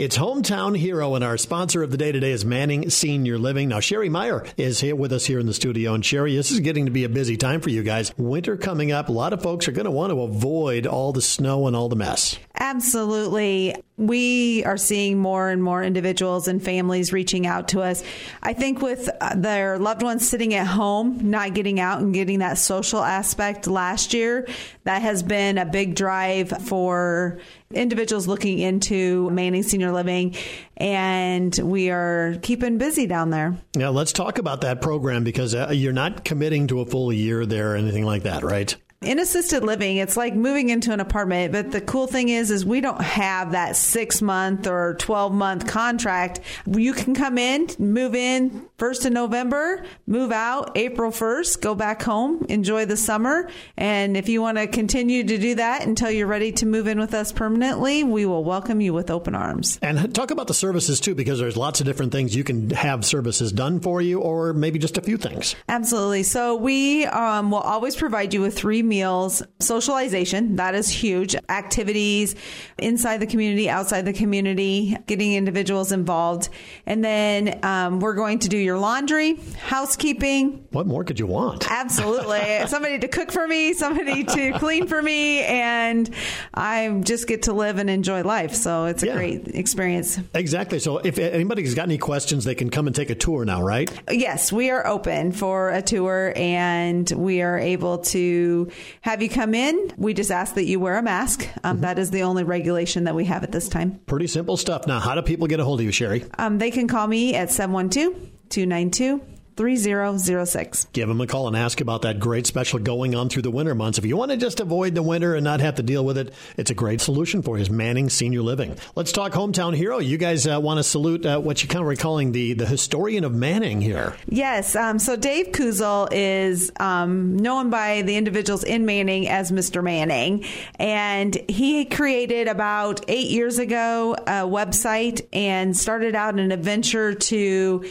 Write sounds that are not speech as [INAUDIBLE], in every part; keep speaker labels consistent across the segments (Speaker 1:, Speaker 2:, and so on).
Speaker 1: It's Hometown Hero, and our sponsor of the day today is Manning Senior Living. Now, Sherry Meyer is here with us here in the studio. And Sherry, this is getting to be a busy time for you guys. Winter coming up. A lot of folks are going to want to avoid all the snow and all the mess.
Speaker 2: Absolutely. We are seeing more and more individuals and families reaching out to us. I think with uh, their loved ones sitting at home, not getting out and getting that social aspect last year, that has been a big drive for individuals looking into Manning Senior Living, and we are keeping busy down there.
Speaker 1: Yeah, let's talk about that program because uh, you're not committing to a full year there or anything like that, right?
Speaker 2: In assisted living it's like moving into an apartment but the cool thing is is we don't have that six month or 12 month contract. You can come in move in first of november move out april 1st go back home enjoy the summer. And if you want to continue to do that until you're ready to move in with us permanently we will welcome you with open arms.
Speaker 1: And talk about the services too because there's lots of different things you can have services done for you or maybe just a few things.
Speaker 2: Absolutely. So we um, will always provide you with three meals, socialization, that is huge, activities inside the community, outside the community, getting individuals involved. And then um, we're going to do your laundry, housekeeping.
Speaker 1: What more could you want? [LAUGHS]
Speaker 2: Absolutely. somebody to cook for me, somebody to [LAUGHS] clean for me, and I just get to live and enjoy life. So it's a yeah. great experience.
Speaker 1: Exactly. So if anybody's got any questions, they can come and take a tour now, right?
Speaker 2: Yes, we are open for a tour and we are able to have you come in. We just ask that you wear a mask. Um, mm-hmm. that is the only regulation that we have at this time.
Speaker 1: Pretty simple stuff. Now, how do people get a hold of you, Sherry?
Speaker 2: Um, they can call me at 712 292 3006.
Speaker 1: Give them a call and ask about that great special going on through the winter months. If you want to just avoid the winter and not have to deal with it, it's a great solution for you. Is Manning Senior Living. Let's talk hometown hero. You guys uh, want to salute uh, what you kind of were calling the, the historian of Manning here.
Speaker 2: Yes. Um, so Dave Kuzel is um, known by the individuals in Manning as Mr. Manning. And he created about eight years ago a website and started out an adventure to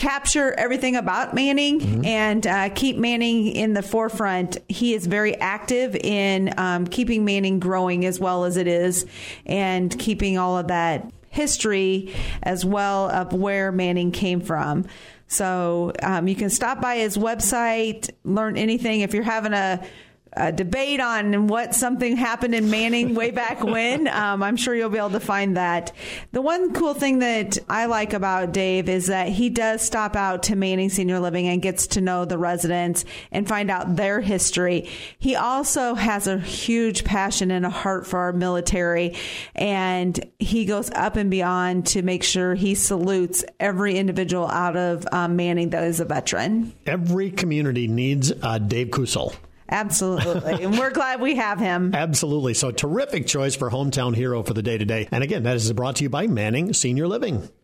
Speaker 2: capture everything about Manning mm-hmm. and uh, keep Manning in the forefront. He is very active in um, keeping Manning growing as well as it is and keeping all of that history as well of where Manning came from. So um, you can stop by his website, learn anything. If you're having a a debate on what something happened in Manning way back [LAUGHS] when. Um, I'm sure you'll be able to find that. The one cool thing that I like about Dave is that he does stop out to Manning Senior Living and gets to know the residents and find out their history. He also has a huge passion and a heart for our military, and he goes up and beyond to make sure he salutes every individual out of um, Manning that is a veteran.
Speaker 1: Every community needs uh, Dave Kusel.
Speaker 2: Absolutely. and we're glad we have him. [LAUGHS]
Speaker 1: Absolutely. So terrific choice for hometown hero for the day today. And again, that is brought to you by Manning Senior Living.